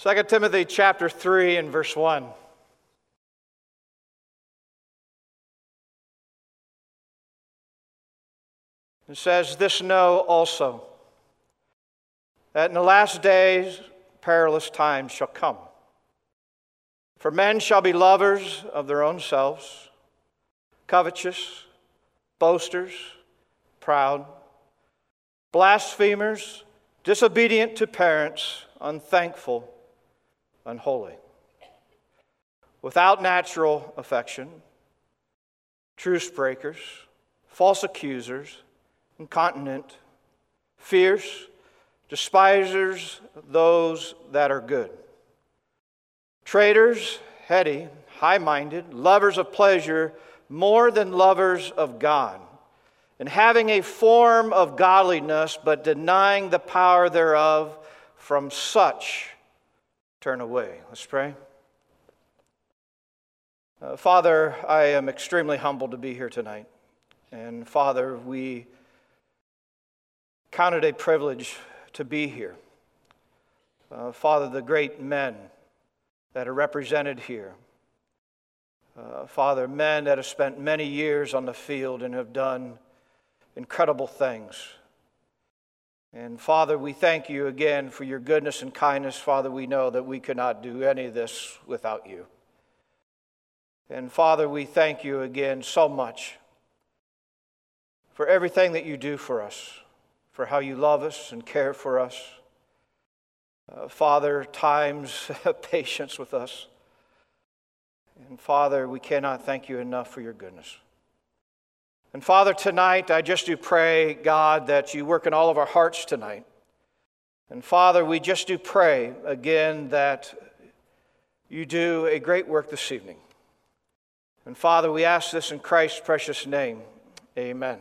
2 Timothy chapter 3 and verse 1. It says, This know also, that in the last days perilous times shall come. For men shall be lovers of their own selves, covetous, boasters, proud, blasphemers, disobedient to parents, unthankful, unholy, without natural affection, truce breakers, false accusers, incontinent, fierce, despisers those that are good, traitors, heady, high minded, lovers of pleasure more than lovers of God, and having a form of godliness, but denying the power thereof, from such turn away. Let's pray. Uh, Father, I am extremely humbled to be here tonight. And Father, we count it a privilege to be here. Uh, Father, the great men that are represented here. Uh, Father, men that have spent many years on the field and have done incredible things. And Father, we thank you again for your goodness and kindness. Father, we know that we cannot do any of this without you. And Father, we thank you again so much for everything that you do for us for how you love us and care for us. Uh, Father, times patience with us. And Father, we cannot thank you enough for your goodness. And Father, tonight I just do pray, God, that you work in all of our hearts tonight. And Father, we just do pray again that you do a great work this evening. And Father, we ask this in Christ's precious name. Amen.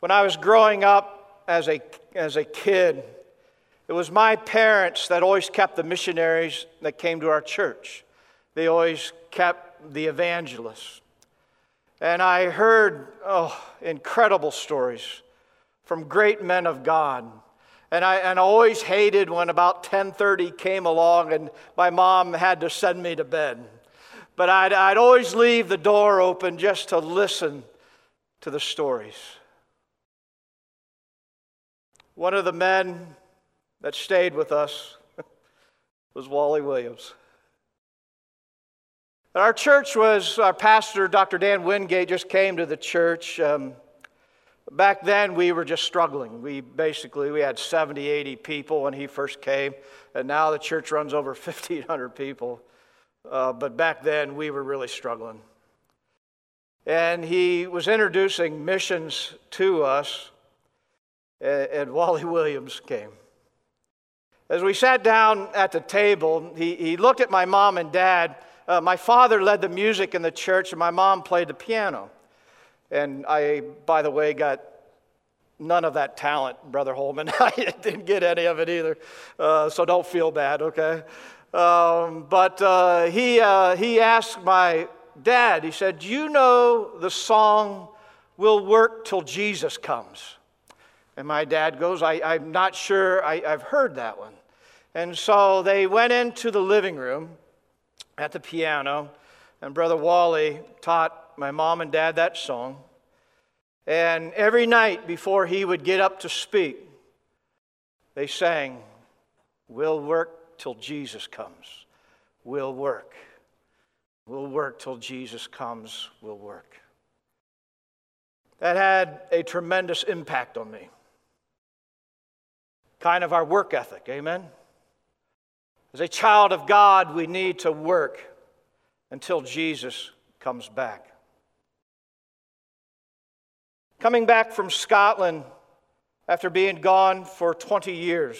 When I was growing up as a, as a kid, it was my parents that always kept the missionaries that came to our church. They always kept the evangelists. And I heard oh, incredible stories from great men of God. And I, and always hated when about 10:30 came along and my mom had to send me to bed. But I'd, I'd always leave the door open just to listen to the stories. One of the men that stayed with us was Wally Williams. And our church was, our pastor, Dr. Dan Wingate, just came to the church. Um, back then, we were just struggling. We basically, we had 70, 80 people when he first came, and now the church runs over 1,500 people. Uh, but back then, we were really struggling. And he was introducing missions to us and Wally Williams came. As we sat down at the table, he, he looked at my mom and dad. Uh, my father led the music in the church, and my mom played the piano. And I, by the way, got none of that talent, Brother Holman. I didn't get any of it either, uh, so don't feel bad, okay? Um, but uh, he, uh, he asked my dad, he said, Do you know the song, We'll Work Till Jesus Comes? And my dad goes, I, am not sure I, I've heard that one. And so they went into the living room at the piano, and Brother Wally taught my mom and dad that song. And every night before he would get up to speak, they sang, We'll work till Jesus comes. We'll work. We'll work till Jesus comes. We'll work. That had a tremendous impact on me kind of our work ethic. Amen? As a child of God, we need to work until Jesus comes back. Coming back from Scotland after being gone for 20 years,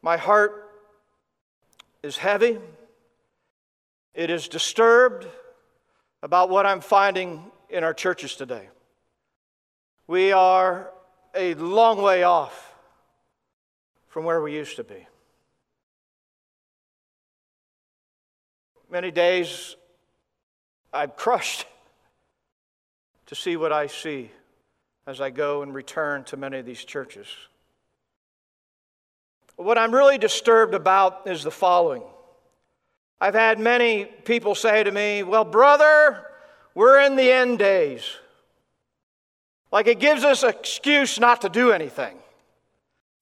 my heart is heavy. It is disturbed about what I'm finding in our churches today. We are a long way off from where we used to be. Many days I'm crushed to see what I see as I go and return to many of these churches. What I'm really disturbed about is the following. I've had many people say to me, Well, brother, we're in the end days. Like it gives us an excuse not to do anything,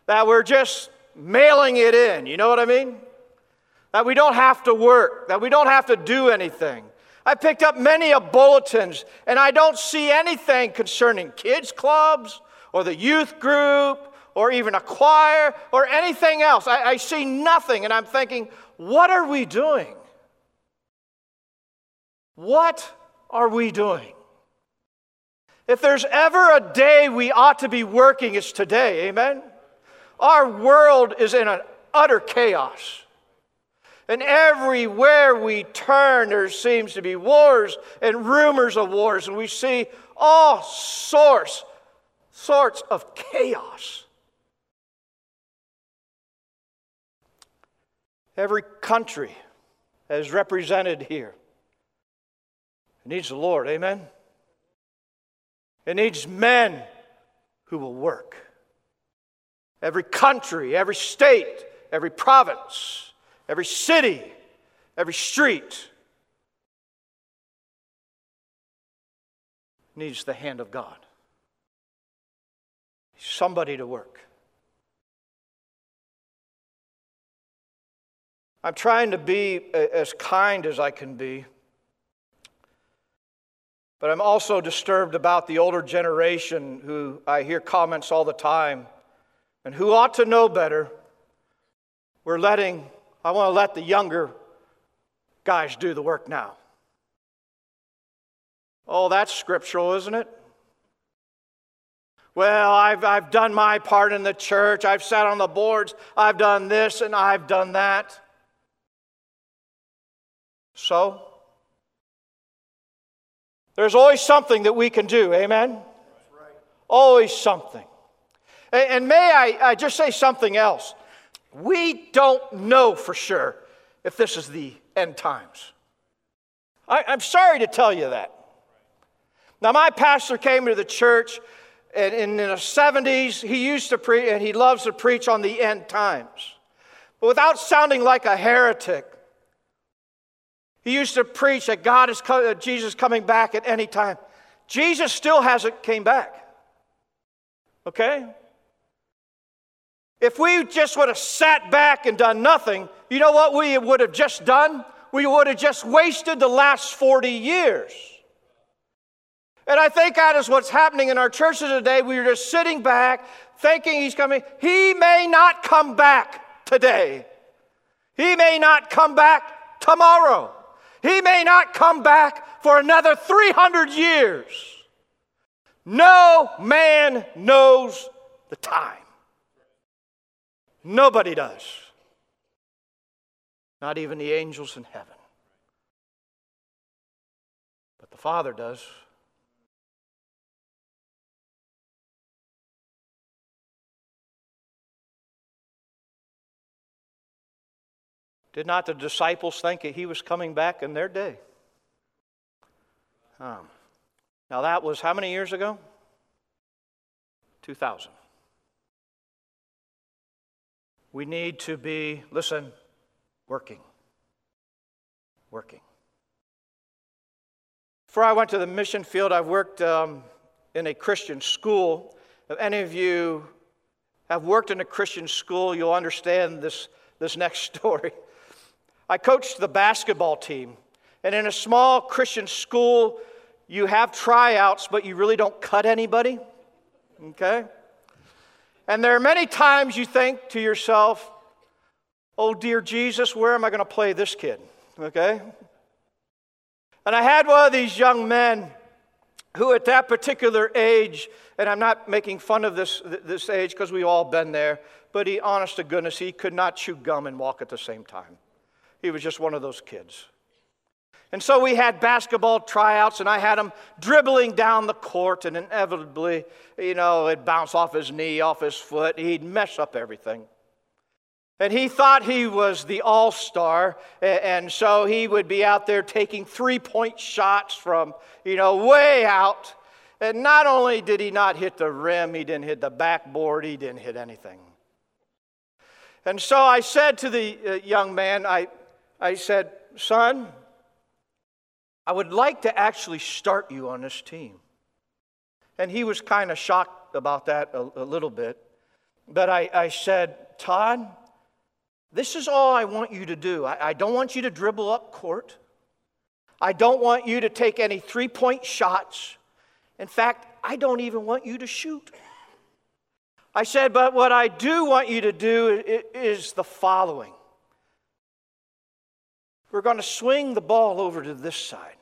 that we're just mailing it in. You know what I mean? That we don't have to work, that we don't have to do anything. I picked up many of bulletins, and I don't see anything concerning kids' clubs or the youth group or even a choir or anything else. I, I see nothing, and I'm thinking, what are we doing? What are we doing? If there's ever a day we ought to be working, it's today. Amen? Our world is in an utter chaos. And everywhere we turn, there seems to be wars and rumors of wars, and we see all sorts, sorts of chaos. Every country is represented here. Needs the Lord, amen? It needs men who will work. Every country, every state, every province, every city, every street needs the hand of God. Somebody to work. I'm trying to be as kind as I can be. But I'm also disturbed about the older generation who I hear comments all the time and who ought to know better. We're letting, I want to let the younger guys do the work now. Oh, that's scriptural, isn't it? Well, I've, I've done my part in the church. I've sat on the boards. I've done this and I've done that. So? There's always something that we can do, amen? Right. Always something. And, may I, I just say something else? We don't know for sure if this is the end times. I, I'm sorry to tell you that. Now, my pastor came to the church and in the 70s, he used to preach, and he loves to preach on the end times. But without sounding like a heretic, he used to preach that God is co- Jesus coming back at any time. Jesus still hasn't came back. Okay? If we just would have sat back and done nothing, you know what we would have just done? We would have just wasted the last 40 years. And I think that is what's happening in our churches today. We're just sitting back thinking he's coming. He may not come back today. He may not come back tomorrow. He may not come back for another 300 years. No man knows the time. Nobody does. Not even the angels in heaven. But the Father does. Did not the disciples think that he was coming back in their day? Um, now, that was how many years ago? 2000. We need to be, listen, working. Working. Before I went to the mission field, I've worked um, in a Christian school. If any of you have worked in a Christian school, you'll understand this, this next story. I coached the basketball team. And in a small Christian school, you have tryouts, but you really don't cut anybody. Okay? And there are many times you think to yourself, oh, dear Jesus, where am I going to play this kid? Okay? And I had one of these young men who, at that particular age, and I'm not making fun of this, this age because we've all been there, but he, honest to goodness, he could not chew gum and walk at the same time. He was just one of those kids. And so we had basketball tryouts, and I had him dribbling down the court, and inevitably, you know, it'd bounce off his knee, off his foot. He'd mess up everything. And he thought he was the all star, and so he would be out there taking three point shots from, you know, way out. And not only did he not hit the rim, he didn't hit the backboard, he didn't hit anything. And so I said to the uh, young man, I, I said, Son, I would like to actually start you on this team. And he was kind of shocked about that a, a little bit. But I, I, said, Todd, this is all I want you to do. I, I don't want you to dribble up court. I don't want you to take any three point shots. In fact, I don't even want you to shoot. I said, but what I do want you to do is the following. We're going to swing the ball over to this side.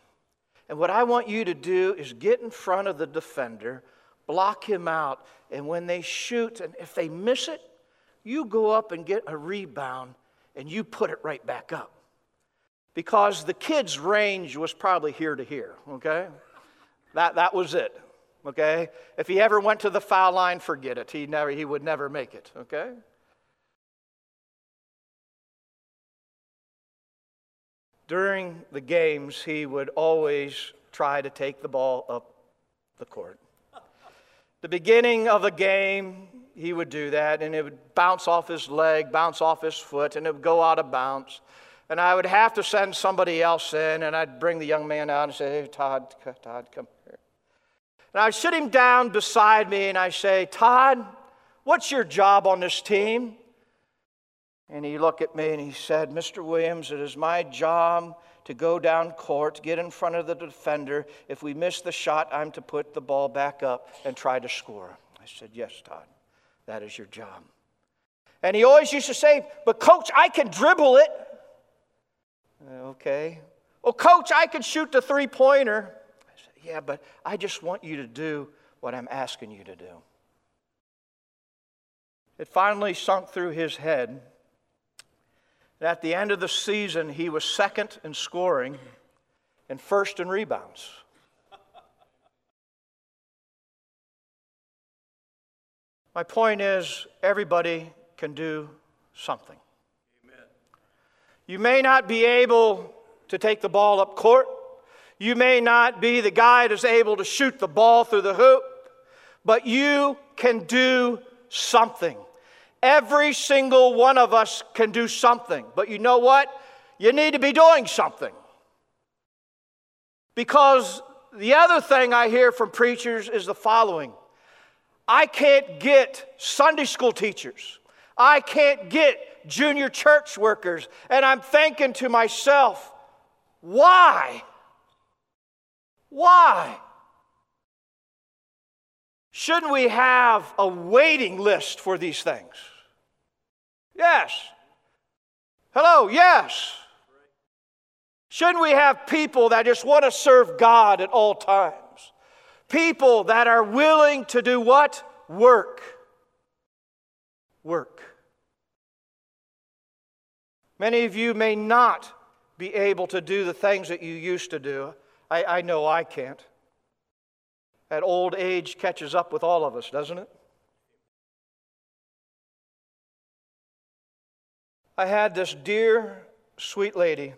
And what I want you to do is get in front of the defender, block him out, and when they shoot, and if they miss it, you go up and get a rebound and you put it right back up. Because the kid's range was probably here to here, okay? That, that was it, okay? If he ever went to the foul line, forget it. He, never, he would never make it, okay? During the games, he would always try to take the ball up the court. The beginning of a game, he would do that, and it would bounce off his leg, bounce off his foot, and it would go out of bounds. And I would have to send somebody else in, and I'd bring the young man out and say, Hey, Todd, Todd, come here. And I'd sit him down beside me, and I say, Todd, what's your job on this team? And he looked at me and he said, Mr. Williams, it is my job to go down court, get in front of the defender. If we miss the shot, I'm to put the ball back up and try to score. I said, Yes, Todd, that is your job. And he always used to say, But coach, I can dribble it. Uh, okay. Well, coach, I can shoot the three pointer. I said, Yeah, but I just want you to do what I'm asking you to do. It finally sunk through his head at the end of the season, he was second in scoring and first in rebounds. My point is, everybody can do something. Amen. You may not be able to take the ball up court. You may not be the guy that's able to shoot the ball through the hoop, but you can do something. Every single one of us can do something. But you know what? You need to be doing something. Because the other thing I hear from preachers is the following I can't get Sunday school teachers, I can't get junior church workers. And I'm thinking to myself, why? Why? Shouldn't we have a waiting list for these things? Yes. Hello, yes. Shouldn't we have people that just want to serve God at all times? People that are willing to do what? Work. Work. Many of you may not be able to do the things that you used to do. I, I know I can't. That old age catches up with all of us, doesn't it? I had this dear, sweet lady.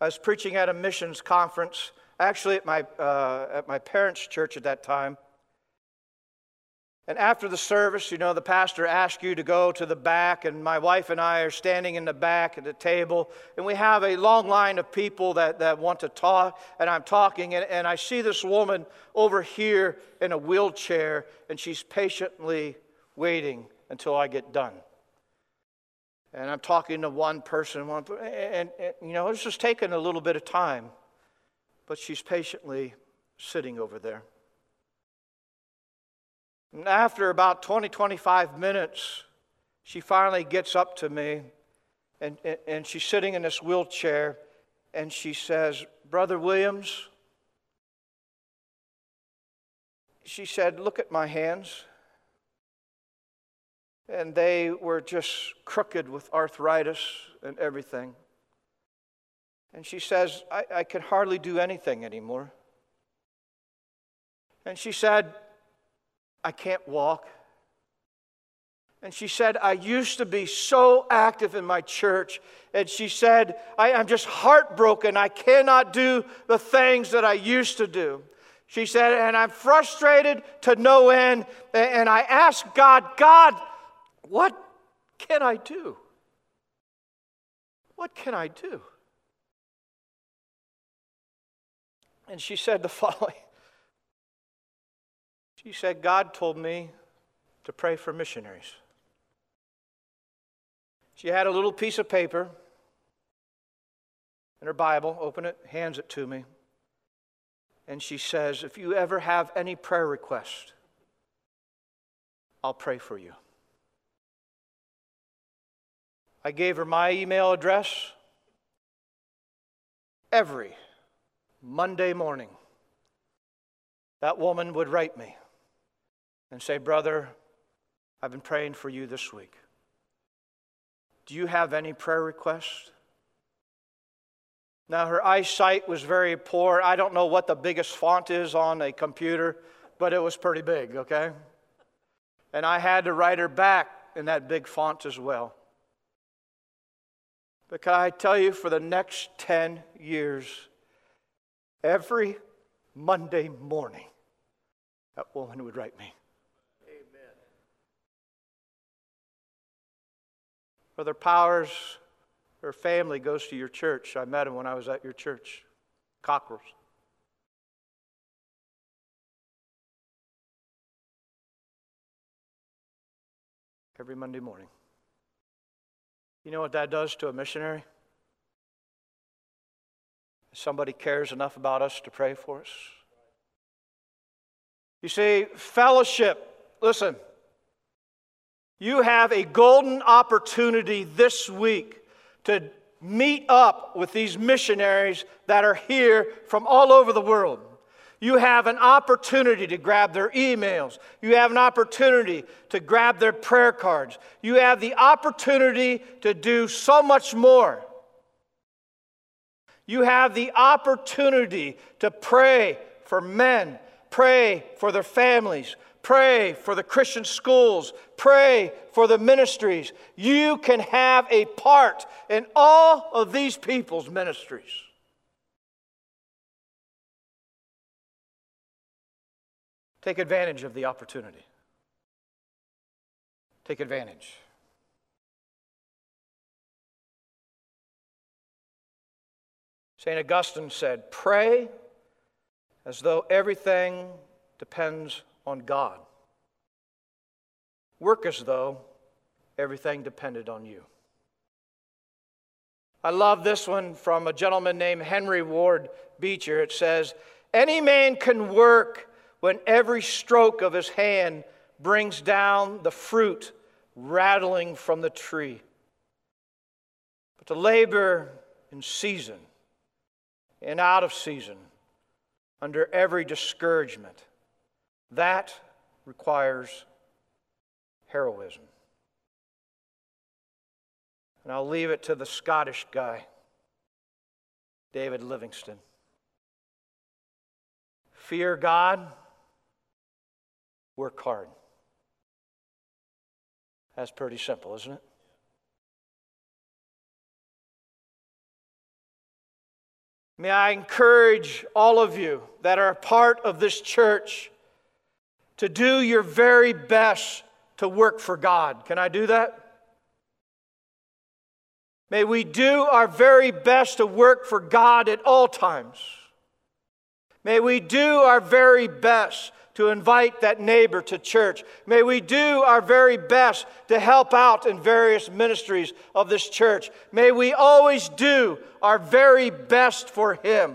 I was preaching at a missions conference, actually at my, uh, at my parents' church at that time. And after the service, you know, the pastor asks you to go to the back, and my wife and I are standing in the back at the table, and we have a long line of people that, that want to talk, and I'm talking, and, and I see this woman over here in a wheelchair, and she's patiently waiting until I get done. And I'm talking to one person, one, and, and you know, it's just taking a little bit of time, but she's patiently sitting over there. And after about 20, 25 minutes, she finally gets up to me and, and, she's sitting in this wheelchair and she says, Brother Williams, she said, Look at my hands. And they were just crooked with arthritis and everything. And she says, I, I can hardly do anything anymore. And she said, I can't walk. And she said, I used to be so active in my church. And she said, I, am just heartbroken. I cannot do the things that I used to do. She said, and I'm frustrated to no end. And I asked God, God, what can I do? What can I do? And she said the following She said, God told me to pray for missionaries. She had a little piece of paper in her Bible, open it, hands it to me, and she says, If you ever have any prayer request, I'll pray for you. I gave her my email address every Monday morning. That woman would write me and say, Brother, I've been praying for you this week. Do you have any prayer requests? Now, her eyesight was very poor. I don't know what the biggest font is on a computer, but it was pretty big, okay? And I had to write her back in that big font as well. But can I tell you, for the next 10 years, every Monday morning, that woman would write me. Brother Powers, her family goes to your church. I met him when I was at your church, Cockrell's. Every Monday morning. You know what that does to a missionary? Somebody cares enough about us to pray for us. You see, fellowship, listen, you have a golden opportunity this week to meet up with these missionaries that are here from all over the world. You have an opportunity to grab their emails. You have an opportunity to grab their prayer cards. You have the opportunity to do so much more. You have the opportunity to pray for men, pray for their families, pray for the Christian schools, pray for the ministries. You can have a part in all of these people's ministries. Take advantage of the opportunity. Take advantage. St. Augustine said, Pray as though everything depends on God. Work as though everything depended on you. I love this one from a gentleman named Henry Ward Beecher. It says, Any man can work when every stroke of his hand brings down the fruit rattling from the tree. But to labor in season and out of season, under every discouragement, that requires heroism. And I'll leave it to the Scottish guy, David Livingstone. Fear God work hard. That's pretty simple, isn't it? May I encourage all of you that are a part of this church to do your very best to work for God. Can I do that? May we do our very best to work for God at all times. May we do our very best to invite that neighbor to church. May we do our very best to help out in various ministries of this church. May we always do our very best for Him,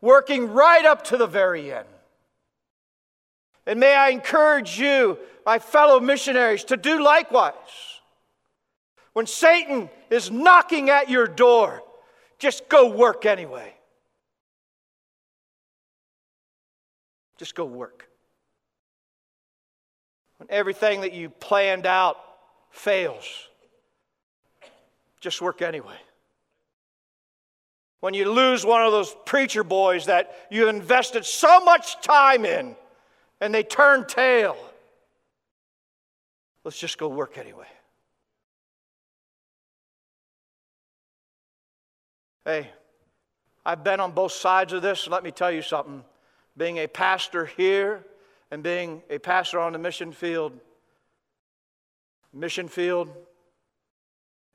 working right up to the very end. And may I encourage you, my fellow missionaries, to do likewise. When Satan is knocking at your door, just go work anyway. Just go work when everything that you planned out fails, just work anyway. When you lose one of those preacher boys that you invested so much time in and they turn tail, let's just go work anyway. Hey, I've been on both sides of this. Let me tell you something. Being a pastor here and being a pastor on the mission field, mission field,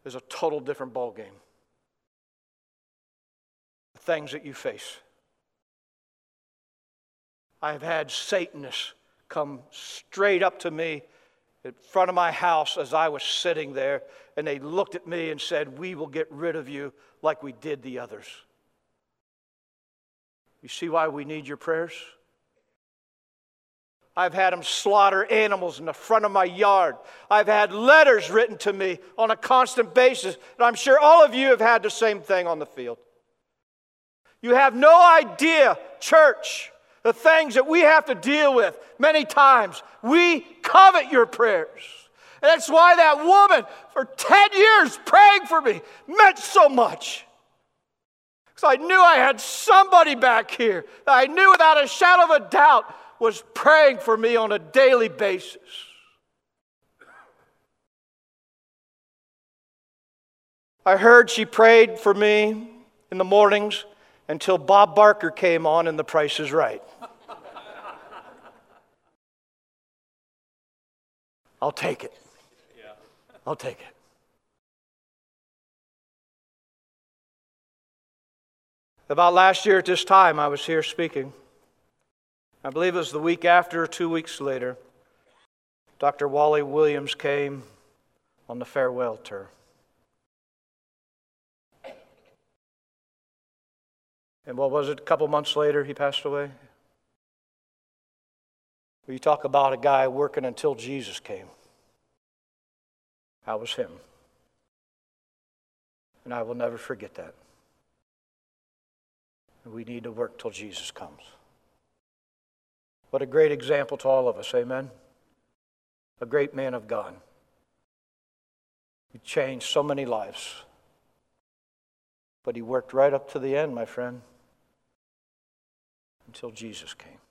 is a total different ballgame. The things that you face. I've had Satanists come straight up to me in front of my house as I was sitting there, and they looked at me and said, We will get rid of you like we did the others. You see why we need your prayers? I've had them slaughter animals in the front of my yard. I've had letters written to me on a constant basis, and I'm sure all of you have had the same thing on the field. You have no idea, church, the things that we have to deal with many times. We covet your prayers. And that's why that woman for 10 years praying for me meant so much. Because I knew I had somebody back here that I knew without a shadow of a doubt was praying for me on a daily basis. I heard she prayed for me in the mornings until Bob Barker came on and the price is right. I'll take it. I'll take it. About last year at this time, I was here speaking. I believe it was the week after, two weeks later. Dr. Wally Williams came on the farewell tour. And what was it? A couple months later, he passed away. You talk about a guy working until Jesus came. I was him. And I will never forget that. We need to work till Jesus comes. What a great example to all of us, amen? A great man of God. He changed so many lives. But he worked right up to the end, my friend, until Jesus came.